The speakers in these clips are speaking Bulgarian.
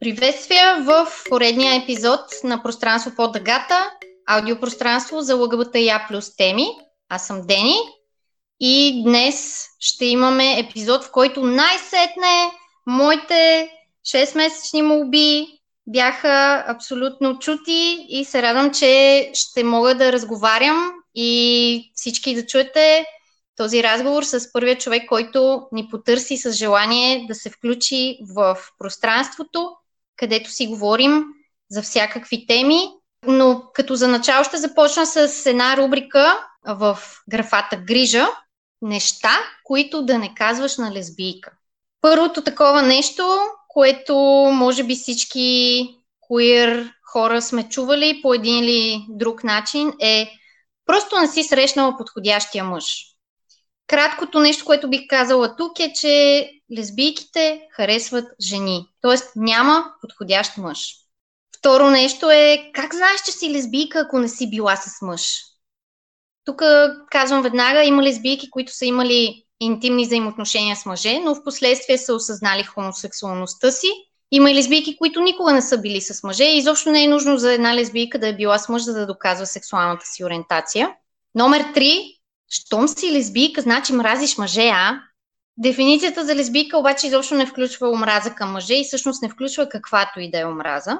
Приветствия в поредния епизод на Пространство под дъгата, аудиопространство за ЛГБТИА плюс теми. Аз съм Дени и днес ще имаме епизод, в който най-сетне моите 6-месечни молби бяха абсолютно чути и се радвам, че ще мога да разговарям и всички да чуете този разговор с първия човек, който ни потърси с желание да се включи в пространството, където си говорим за всякакви теми. Но като за начало ще започна с една рубрика в графата Грижа неща, които да не казваш на лесбийка. Първото такова нещо, което може би всички queer хора сме чували по един или друг начин е просто не си срещнала подходящия мъж. Краткото нещо, което бих казала тук е, че лесбийките харесват жени. Тоест няма подходящ мъж. Второ нещо е, как знаеш, че си лесбийка, ако не си била с мъж? Тук казвам веднага, има лесбийки, които са имали интимни взаимоотношения с мъже, но в последствие са осъзнали хомосексуалността си. Има и лесбийки, които никога не са били с мъже и изобщо не е нужно за една лесбийка да е била с мъж, за да доказва сексуалната си ориентация. Номер три, щом си лесбийка, значи мразиш мъже, а? Дефиницията за лесбийка обаче изобщо не включва омраза към мъже и всъщност не включва каквато и да е омраза.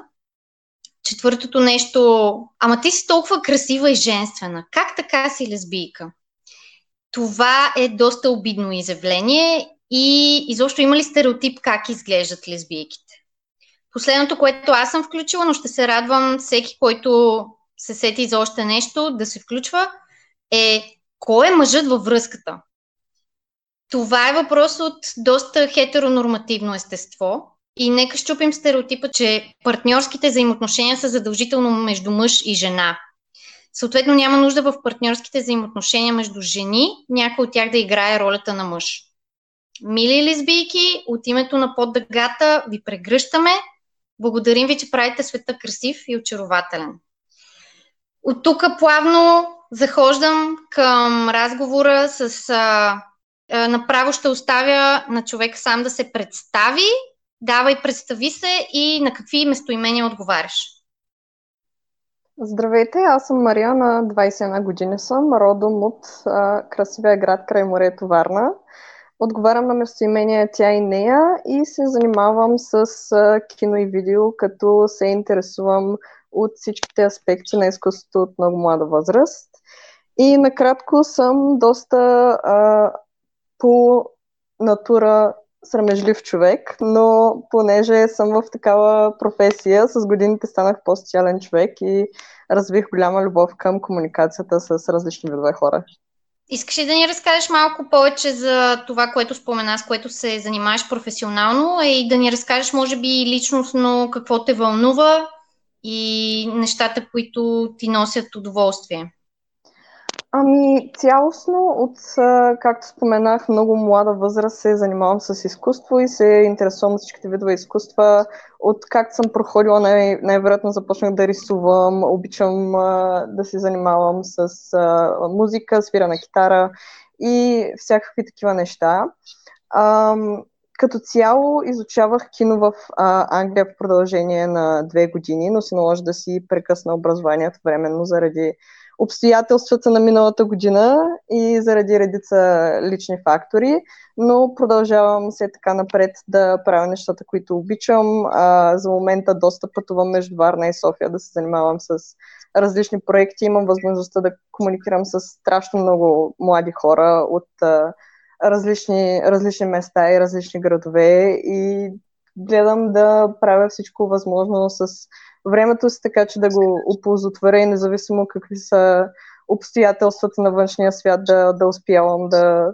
Четвъртото нещо, ама ти си толкова красива и женствена. Как така си лесбийка? Това е доста обидно изявление и изобщо има ли стереотип как изглеждат лесбийките? Последното, което аз съм включила, но ще се радвам всеки, който се сети за още нещо, да се включва, е кой е мъжът във връзката? Това е въпрос от доста хетеронормативно естество. И нека щупим стереотипа, че партньорските взаимоотношения са задължително между мъж и жена. Съответно, няма нужда в партньорските взаимоотношения между жени някой от тях да играе ролята на мъж. Мили лесбийки, от името на поддъгата ви прегръщаме. Благодарим ви, че правите света красив и очарователен. От тук плавно захождам към разговора с... А, направо ще оставя на човек сам да се представи. Давай, представи се и на какви местоимения отговаряш. Здравейте, аз съм Мария, на 21 години съм, родом от а, красивия град край морето Варна. Отговарям на местоимения тя и нея и се занимавам с а, кино и видео, като се интересувам от всичките аспекти на изкуството от много млада възраст. И накратко съм доста а, по натура срамежлив човек, но понеже съм в такава професия, с годините станах по-социален човек и развих голяма любов към комуникацията с различни видове хора. Искаш ли да ни разкажеш малко повече за това, което спомена, с което се занимаваш професионално и да ни разкажеш, може би, личностно какво те вълнува и нещата, които ти носят удоволствие? Ами, цялостно, от, както споменах, много млада възраст се занимавам с изкуство и се интересувам от всичките видове изкуства. От как съм проходила, най- най-вероятно започнах да рисувам, обичам а, да се занимавам с а, музика, свира на китара и всякакви такива неща. А, като цяло изучавах кино в а, Англия в продължение на две години, но се наложи да си прекъсна образованието временно заради обстоятелствата на миналата година и заради редица лични фактори, но продължавам се така напред да правя нещата, които обичам. А, за момента доста пътувам между Варна и София да се занимавам с различни проекти. Имам възможността да комуникирам с страшно много млади хора от а, различни, различни места и различни градове и гледам да правя всичко възможно с времето си, така че да го оползотворя и независимо какви са обстоятелствата на външния свят, да, да успявам да,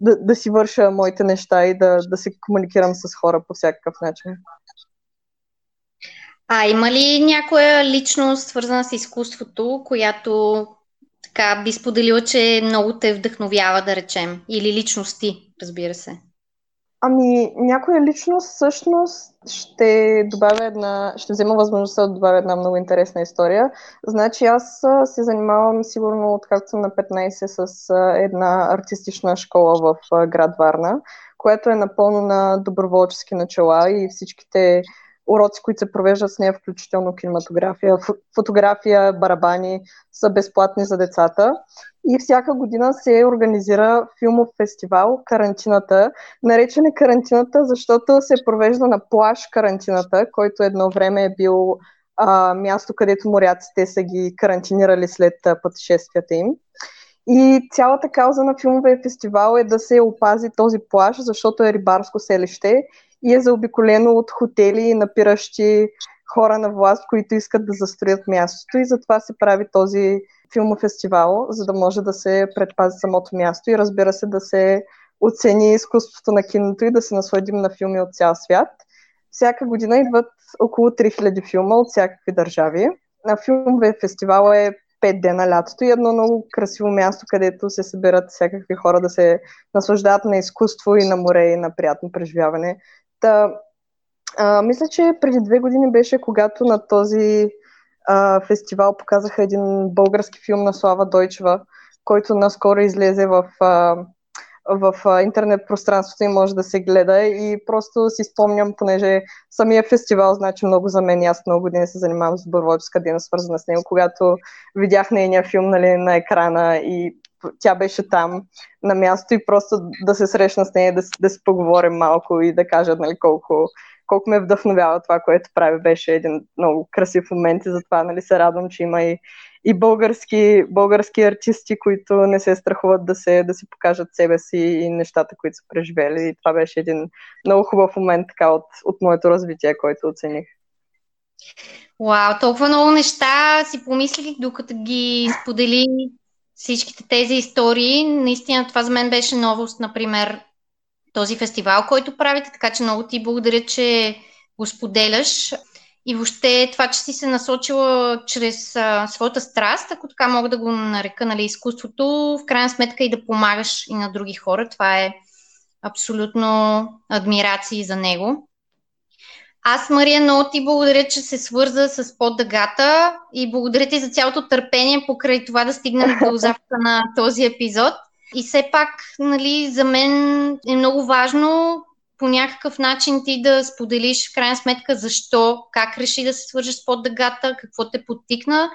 да, да си върша моите неща и да, да се комуникирам с хора по всякакъв начин. А има ли някоя личност, свързана с изкуството, която така би споделила, че много те вдъхновява, да речем? Или личности, разбира се? Ами, някоя личност всъщност ще добавя една, ще взема възможността да добавя една много интересна история. Значи аз се занимавам сигурно откакто съм на 15 с една артистична школа в град Варна, която е напълно на доброволчески начала и всичките уроци, които се провеждат с нея, включително кинематография, фотография, барабани, са безплатни за децата. И всяка година се организира филмов фестивал Карантината. Наречен е Карантината, защото се провежда на плаш Карантината, който едно време е бил а, място, където моряците са ги карантинирали след пътешествията им. И цялата кауза на филмовия фестивал е да се опази този плаж, защото е рибарско селище и е заобиколено от хотели и напиращи хора на власт, които искат да застроят мястото и затова се прави този филмов фестивал, за да може да се предпази самото място и разбира се да се оцени изкуството на киното и да се насладим на филми от цял свят. Всяка година идват около 3000 филма от всякакви държави. На филмовия фестивал е 5 дена лятото и едно много красиво място, където се събират всякакви хора да се наслаждават на изкуство и на море и на приятно преживяване. Та, а, мисля, че преди две години беше, когато на този а, фестивал показаха един български филм на Слава Дойчева, който наскоро излезе в а, в интернет пространството и може да се гледа. И просто си спомням, понеже самия фестивал значи много за мен. Аз много години се занимавам с борводческа дейност, свързана с него, когато видях нейния филм нали, на екрана и тя беше там на място и просто да се срещна с нея, да, да си поговорим малко и да кажа нали, колко, колко ме вдъхновява това, което прави, беше един много красив момент и затова нали, се радвам, че има и и български, български артисти, които не се страхуват да, се, да си покажат себе си и нещата, които са преживели. И това беше един много хубав момент така, от, от моето развитие, който оцених. Вау, толкова много неща си помислих, докато ги сподели всичките тези истории. Наистина това за мен беше новост, например, този фестивал, който правите, така че много ти благодаря, че го споделяш. И въобще това, че си се насочила чрез а, своята страст, ако така мога да го нарека, нали, изкуството, в крайна сметка и да помагаш и на други хора, това е абсолютно адмирации за него. Аз, Мария, много ти благодаря, че се свърза с поддъгата и благодаря ти за цялото търпение покрай това да стигнем до завтра на този епизод. И все пак, нали, за мен е много важно по някакъв начин ти да споделиш в крайна сметка защо, как реши да се свържеш с поддъгата, какво те подтикна,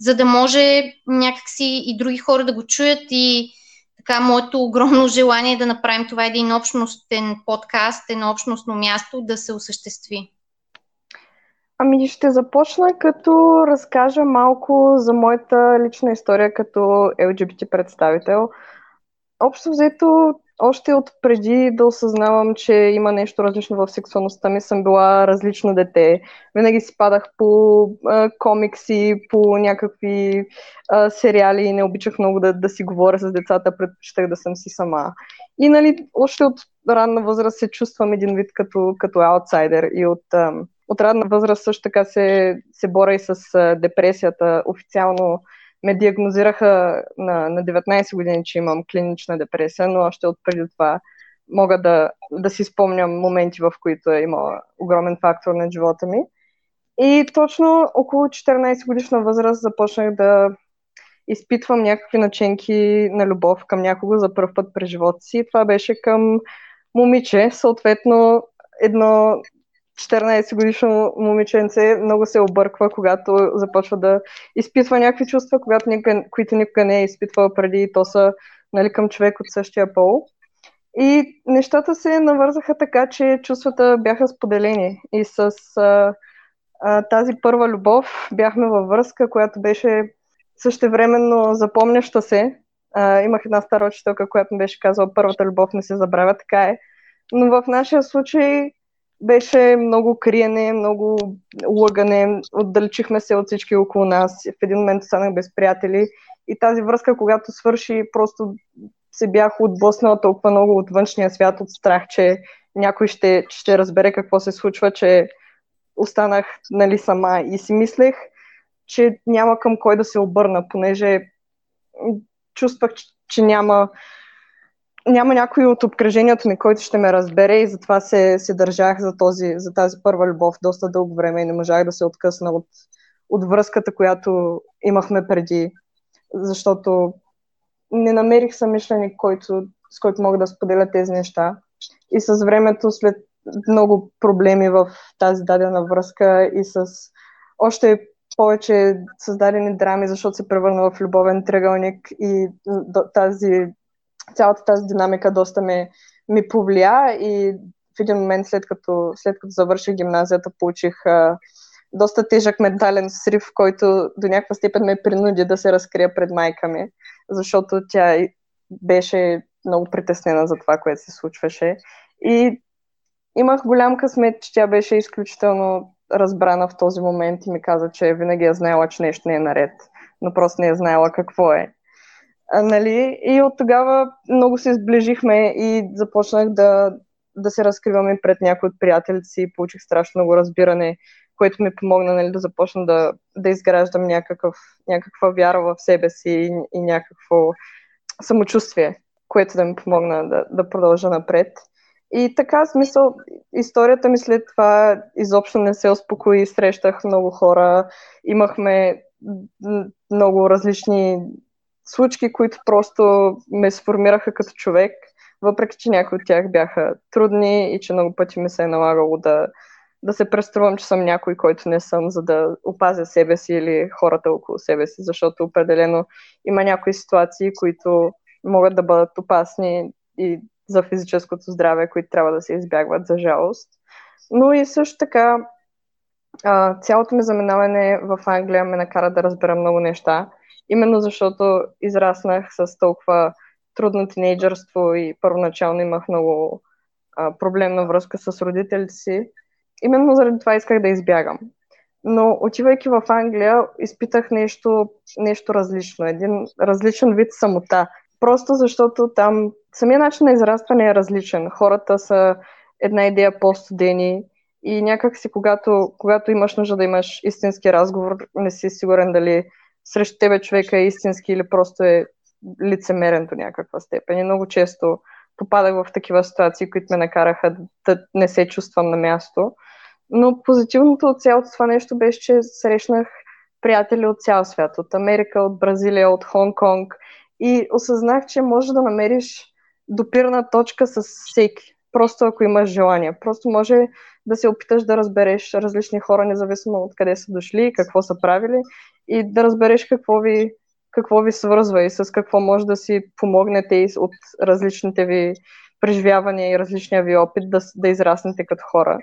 за да може някакси и други хора да го чуят и така моето огромно желание да направим това един общностен подкаст, едно общностно място да се осъществи. Ами ще започна като разкажа малко за моята лична история като LGBT представител. Общо взето още от преди да осъзнавам, че има нещо различно в сексуалността ми, съм била различно дете. Винаги си падах по а, комикси, по някакви а, сериали и не обичах много да, да си говоря с децата, предпочитах да съм си сама. И нали, още от ранна възраст се чувствам един вид като, като аутсайдер и от, а, от ранна възраст също така се, се боря и с депресията. Официално ме диагнозираха на, на 19 години, че имам клинична депресия, но още от преди това мога да, да си спомням моменти, в които е имала огромен фактор на живота ми. И точно около 14 годишна възраст започнах да изпитвам някакви начинки на любов към някого за първ път през живота си. Това беше към момиче, съответно едно 14 годишно момиченце много се обърква, когато започва да изпитва някакви чувства, когато никога, които никога не е изпитвала преди и то са нали, към човек от същия пол. И нещата се навързаха така, че чувствата бяха споделени. И с а, а, тази първа любов бяхме във връзка, която беше същевременно запомняща се. А, имах една стара учителка, която ми беше казала, първата любов не се забравя, така е. Но в нашия случай беше много криене, много лъгане, отдалечихме се от всички около нас. В един момент останах без приятели. И тази връзка, когато свърши, просто се бях отблъснала толкова много от външния свят, от страх, че някой ще, ще разбере какво се случва, че останах нали, сама. И си мислех, че няма към кой да се обърна, понеже чувствах, че, че няма няма някой от обкръжението ми, който ще ме разбере и затова се, се държах за, този, за тази първа любов доста дълго време и не можах да се откъсна от, от връзката, която имахме преди, защото не намерих съмишленик, който, с който мога да споделя тези неща. И с времето, след много проблеми в тази дадена връзка и с още повече създадени драми, защото се превърна в любовен тръгълник и тази, цялата тази динамика доста ме, ми повлия и в един момент след като, след като завърших гимназията получих а, доста тежък ментален срив, който до някаква степен ме принуди да се разкрия пред майка ми, защото тя беше много притеснена за това, което се случваше. И имах голям късмет, че тя беше изключително разбрана в този момент и ми каза, че винаги е знаела, че нещо не е наред, но просто не е знаела какво е. Нали? И от тогава много се сближихме и започнах да, да се разкриваме пред някои от приятелите си и получих страшно много разбиране, което ми помогна нали, да започна да, да изграждам някакъв, някаква вяра в себе си и, и някакво самочувствие, което да ми помогна да, да продължа напред. И така, смисъл, историята ми след това изобщо не се успокои. Срещах много хора, имахме много различни случки, които просто ме сформираха като човек, въпреки че някои от тях бяха трудни и че много пъти ми се е налагало да, да се преструвам, че съм някой, който не съм, за да опазя себе си или хората около себе си, защото определено има някои ситуации, които могат да бъдат опасни и за физическото здраве, които трябва да се избягват, за жалост. Но и също така, цялото ми заминаване в Англия ме накара да разбера много неща, именно защото израснах с толкова трудно тинейджърство и първоначално имах много а, проблемна връзка с родителите си. Именно заради това исках да избягам. Но отивайки в Англия, изпитах нещо, нещо различно, един различен вид самота. Просто защото там самия начин на израстване е различен. Хората са една идея по-студени и някак си, когато, когато имаш нужда да имаш истински разговор, не си сигурен дали срещу тебе човека е истински или просто е лицемерен до някаква степен. И много често попадах в такива ситуации, които ме накараха да не се чувствам на място. Но позитивното от цялото това нещо беше, че срещнах приятели от цял свят, от Америка, от Бразилия, от Хонг-Конг и осъзнах, че можеш да намериш допирна точка с всеки. Просто ако имаш желание. Просто може да се опиташ да разбереш различни хора, независимо от къде са дошли, какво са правили и да разбереш какво ви, какво ви свързва и с какво може да си помогнете от различните ви преживявания и различния ви опит да, да израснете като хора.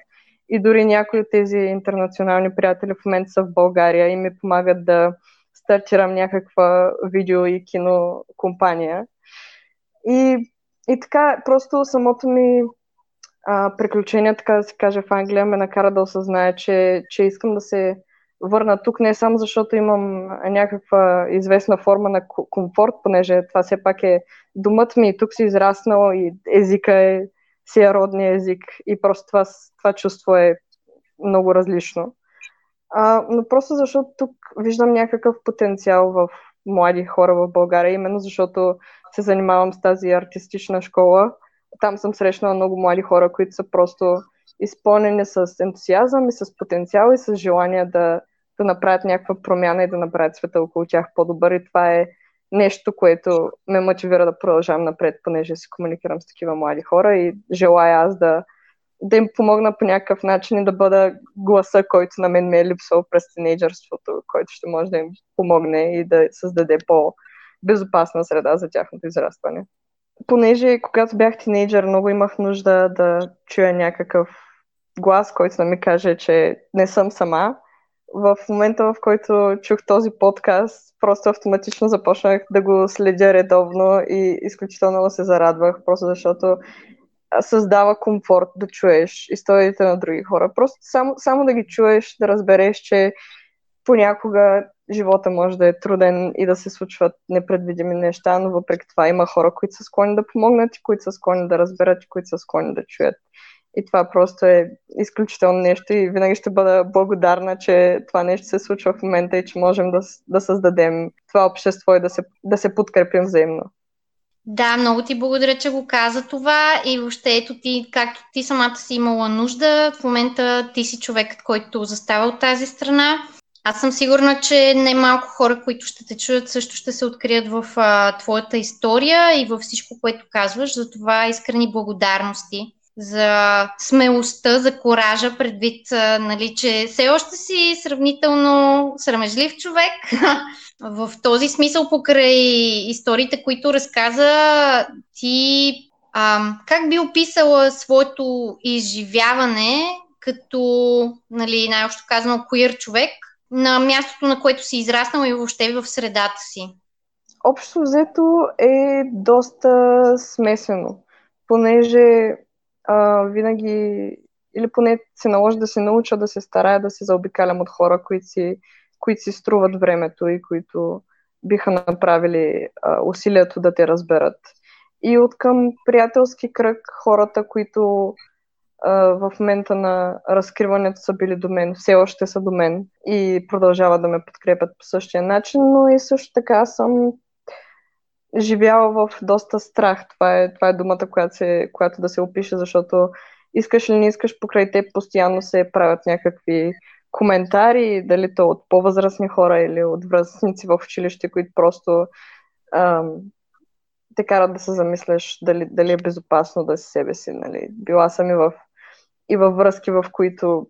И дори някои от тези интернационални приятели в момента са в България и ми помагат да стартирам някаква видео и кино компания. И и така, просто самото ми а, приключение, така да се каже, в Англия ме накара да осъзная, че, че искам да се върна тук не само защото имам някаква известна форма на комфорт, понеже това все пак е думът ми и тук си израснал и езика е си е родния език и просто това, това чувство е много различно. А, но просто защото тук виждам някакъв потенциал в млади хора в България, именно защото се занимавам с тази артистична школа. Там съм срещнала много млади хора, които са просто изпълнени с ентусиазъм и с потенциал и с желание да, да направят някаква промяна и да направят света около тях по-добър. И това е нещо, което ме мотивира да продължавам напред, понеже си комуникирам с такива млади хора и желая аз да, да им помогна по някакъв начин и да бъда гласа, който на мен ме е липсвал през тинейджърството, който ще може да им помогне и да създаде по- безопасна среда за тяхното израстване. Понеже когато бях тинейджър, много имах нужда да чуя някакъв глас, който да ми каже, че не съм сама. В момента, в който чух този подкаст, просто автоматично започнах да го следя редовно и изключително се зарадвах, просто защото създава комфорт да чуеш историите на други хора. Просто само, само да ги чуеш, да разбереш, че понякога живота може да е труден и да се случват непредвидими неща, но въпреки това има хора, които са склонни да помогнат и които са склонни да разберат и които са склонни да чуят. И това просто е изключително нещо и винаги ще бъда благодарна, че това нещо се случва в момента и че можем да, да създадем това общество и да се, да се подкрепим взаимно. Да, много ти благодаря, че го каза това и въобще ето ти, както ти самата си имала нужда, в момента ти си човекът, който застава от тази страна аз съм сигурна, че най-малко хора, които ще те чуят, също ще се открият в а, твоята история и във всичко, което казваш. За това искрени благодарности за смелостта, за коража, предвид, нали, че все още си сравнително срамежлив човек. В този смисъл, покрай историите, които разказа, ти а, как би описала своето изживяване като, нали, най-общо казано, queer човек на мястото, на което си израснал и въобще в средата си? Общо взето е доста смесено, понеже а, винаги, или поне се наложи да се науча да се старая да се заобикалям от хора, които си, които си струват времето и които биха направили а, усилието да те разберат. И от към приятелски кръг хората, които а, в момента на разкриването са били до мен, все още са до мен и продължават да ме подкрепят по същия начин, но и също така съм живяла в доста страх. Това е, това е думата, която, се, която да се опише, защото искаш ли не искаш, покрай теб постоянно се правят някакви коментари, дали то от по-възрастни хора или от връзници в училище, които просто ам, те карат да се замисляш дали, дали е безопасно да си себе си. Нали. Била съм и, в, и във връзки, в които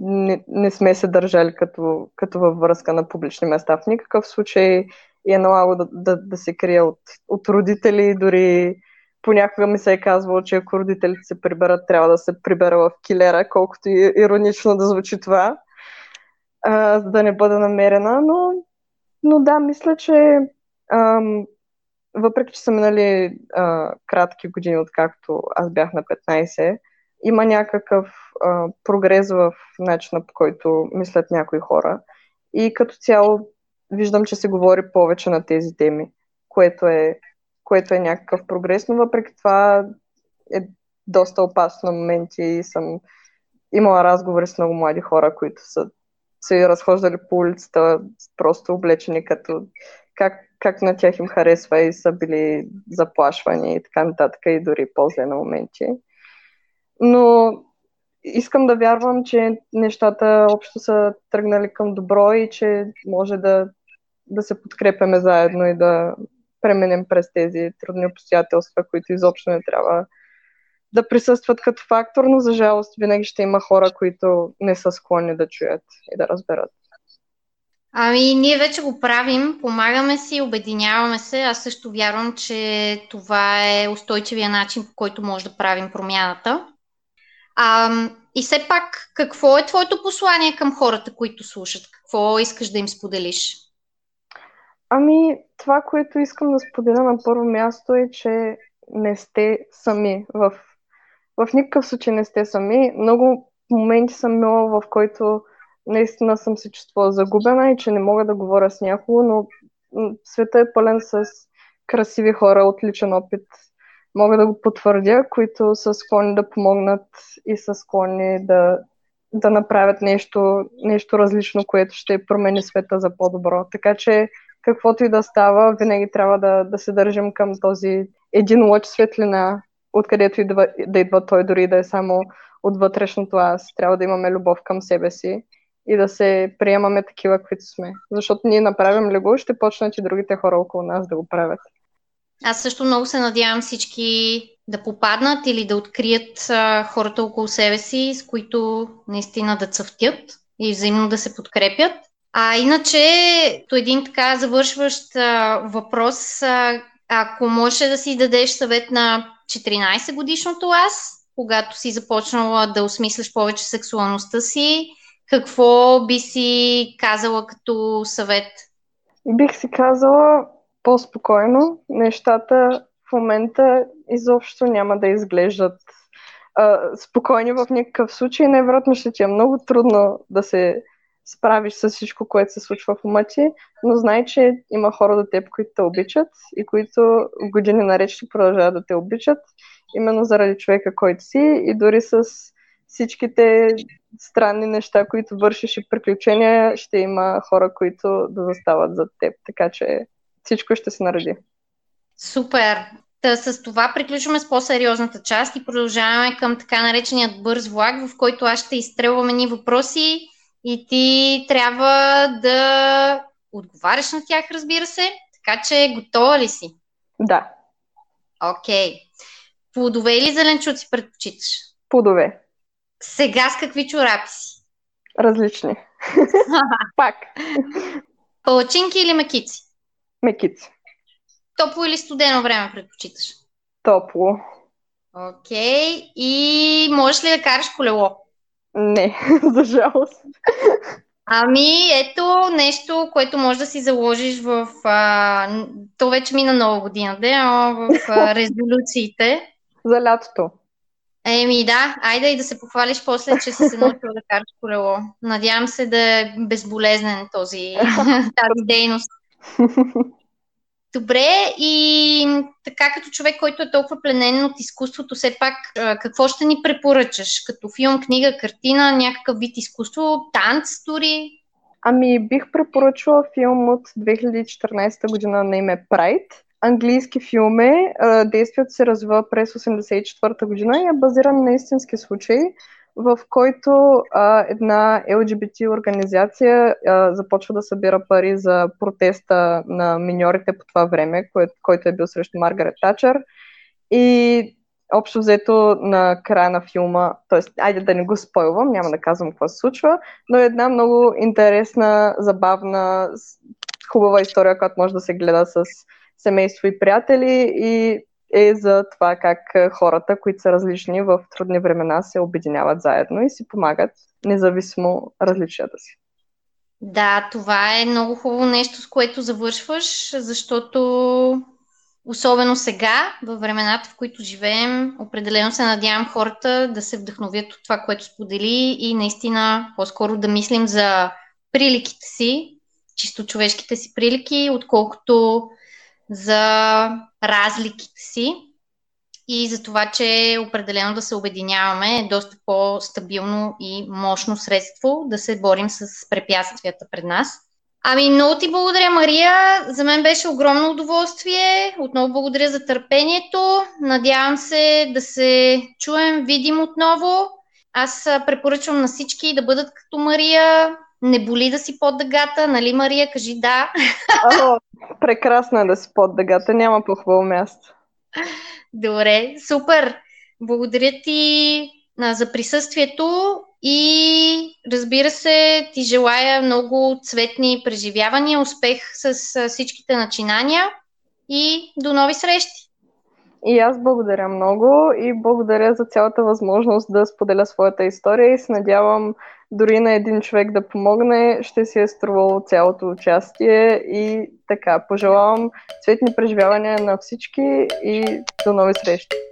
не, не сме се държали като, като във връзка на публични места. В никакъв случай и е налагало да, да, да се крия от, от родители. Дори понякога ми се е казвало, че ако родителите се приберат, трябва да се прибера в килера, колкото и иронично да звучи това, а, да не бъда намерена. Но, но да, мисля, че ам, въпреки, че са минали а, кратки години, откакто аз бях на 15, има някакъв а, прогрес в начина по който мислят някои хора. И като цяло виждам, че се говори повече на тези теми, което е, което е някакъв прогрес, но въпреки това е доста опасно на моменти и съм имала разговори с много млади хора, които са се разхождали по улицата, просто облечени като как, как на тях им харесва и са били заплашвани и така нататък и дори по-зле на моменти. Но искам да вярвам, че нещата общо са тръгнали към добро и че може да да се подкрепяме заедно и да преминем през тези трудни обстоятелства, които изобщо не трябва да присъстват като фактор, но за жалост винаги ще има хора, които не са склонни да чуят и да разберат. Ами, ние вече го правим, помагаме си, обединяваме се. Аз също вярвам, че това е устойчивия начин, по който може да правим промяната. А, и все пак, какво е твоето послание към хората, които слушат? Какво искаш да им споделиш? Ами, това, което искам да споделя на първо място е, че не сте сами. В, в никакъв случай не сте сами. Много моменти съм имала, в който наистина съм се чувствала загубена и че не мога да говоря с някого, но света е пълен с красиви хора от личен опит. Мога да го потвърдя, които са склонни да помогнат и са склонни да, да направят нещо, нещо различно, което ще промени света за по-добро. Така че каквото и да става, винаги трябва да, да се държим към този един лъч светлина, откъдето и да, да идва той, дори да е само от вътрешното аз. Трябва да имаме любов към себе си и да се приемаме такива, каквито сме. Защото ние направим ли го, ще почнат и другите хора около нас да го правят. Аз също много се надявам всички да попаднат или да открият а, хората около себе си, с които наистина да цъфтят и взаимно да се подкрепят. А иначе, то един така завършващ а, въпрос, а, ако можеш да си дадеш съвет на 14 годишното аз, когато си започнала да осмисляш повече сексуалността си, какво би си казала като съвет? Бих си казала по-спокойно. Нещата в момента изобщо няма да изглеждат а, спокойни в никакъв случай. Невероятно ще ти е много трудно да се справиш с всичко, което се случва в ума ти, но знай, че има хора до теб, които те обичат и които години наред ще продължават да те обичат, именно заради човека, който си и дори с всичките странни неща, които вършиш и приключения, ще има хора, които да застават зад теб. Така че всичко ще се нареди. Супер! Та, с това приключваме с по-сериозната част и продължаваме към така нареченият бърз влак, в който аз ще изстрелваме ни въпроси и ти трябва да отговаряш на тях, разбира се. Така че готова ли си? Да. Окей. Okay. Плодове или зеленчуци предпочиташ? Плодове. Сега с какви чорапи си? Различни. Пак. Палачинки или мекици? Мекици. Топло или студено време предпочиташ? Топло. Окей. Okay. И можеш ли да караш колело? Не, за жалост. Ами, ето нещо, което може да си заложиш в... А, то вече мина нова година, де, в а, резолюциите. За лятото. Еми да, айде и да се похвалиш после, че си се научил да караш колело. Надявам се да е безболезнен този, тази дейност. Добре, и така като човек, който е толкова пленен от изкуството, все пак какво ще ни препоръчаш? Като филм, книга, картина, някакъв вид изкуство, танц дори? Ами бих препоръчала филм от 2014 година на име Прайд. Английски филм е, действието се развива през 1984 година и е базиран на истински случай в който а, една LGBT организация а, започва да събира пари за протеста на миньорите по това време, кое, който е бил срещу Маргарет Тачър. И общо взето на края на филма, т.е. айде да не го спойлвам, няма да казвам какво се случва, но е една много интересна, забавна, хубава история, която може да се гледа с семейство и приятели и е за това как хората, които са различни в трудни времена, се обединяват заедно и си помагат, независимо различията си. Да, това е много хубаво нещо, с което завършваш, защото особено сега, във времената, в които живеем, определено се надявам хората да се вдъхновят от това, което сподели и наистина по-скоро да мислим за приликите си, чисто човешките си прилики, отколкото за разликите си и за това, че определено да се обединяваме е доста по-стабилно и мощно средство да се борим с препятствията пред нас. Ами, много ти благодаря, Мария. За мен беше огромно удоволствие. Отново благодаря за търпението. Надявам се да се чуем, видим отново. Аз препоръчвам на всички да бъдат като Мария, не боли да си под дъгата, нали Мария? Кажи да. О, прекрасно е да си под дъгата, няма по-хубаво място. Добре, супер. Благодаря ти за присъствието и разбира се, ти желая много цветни преживявания, успех с всичките начинания и до нови срещи! И аз благодаря много и благодаря за цялата възможност да споделя своята история и се надявам дори на един човек да помогне, ще си е струвало цялото участие и така, пожелавам цветни преживявания на всички и до нови срещи!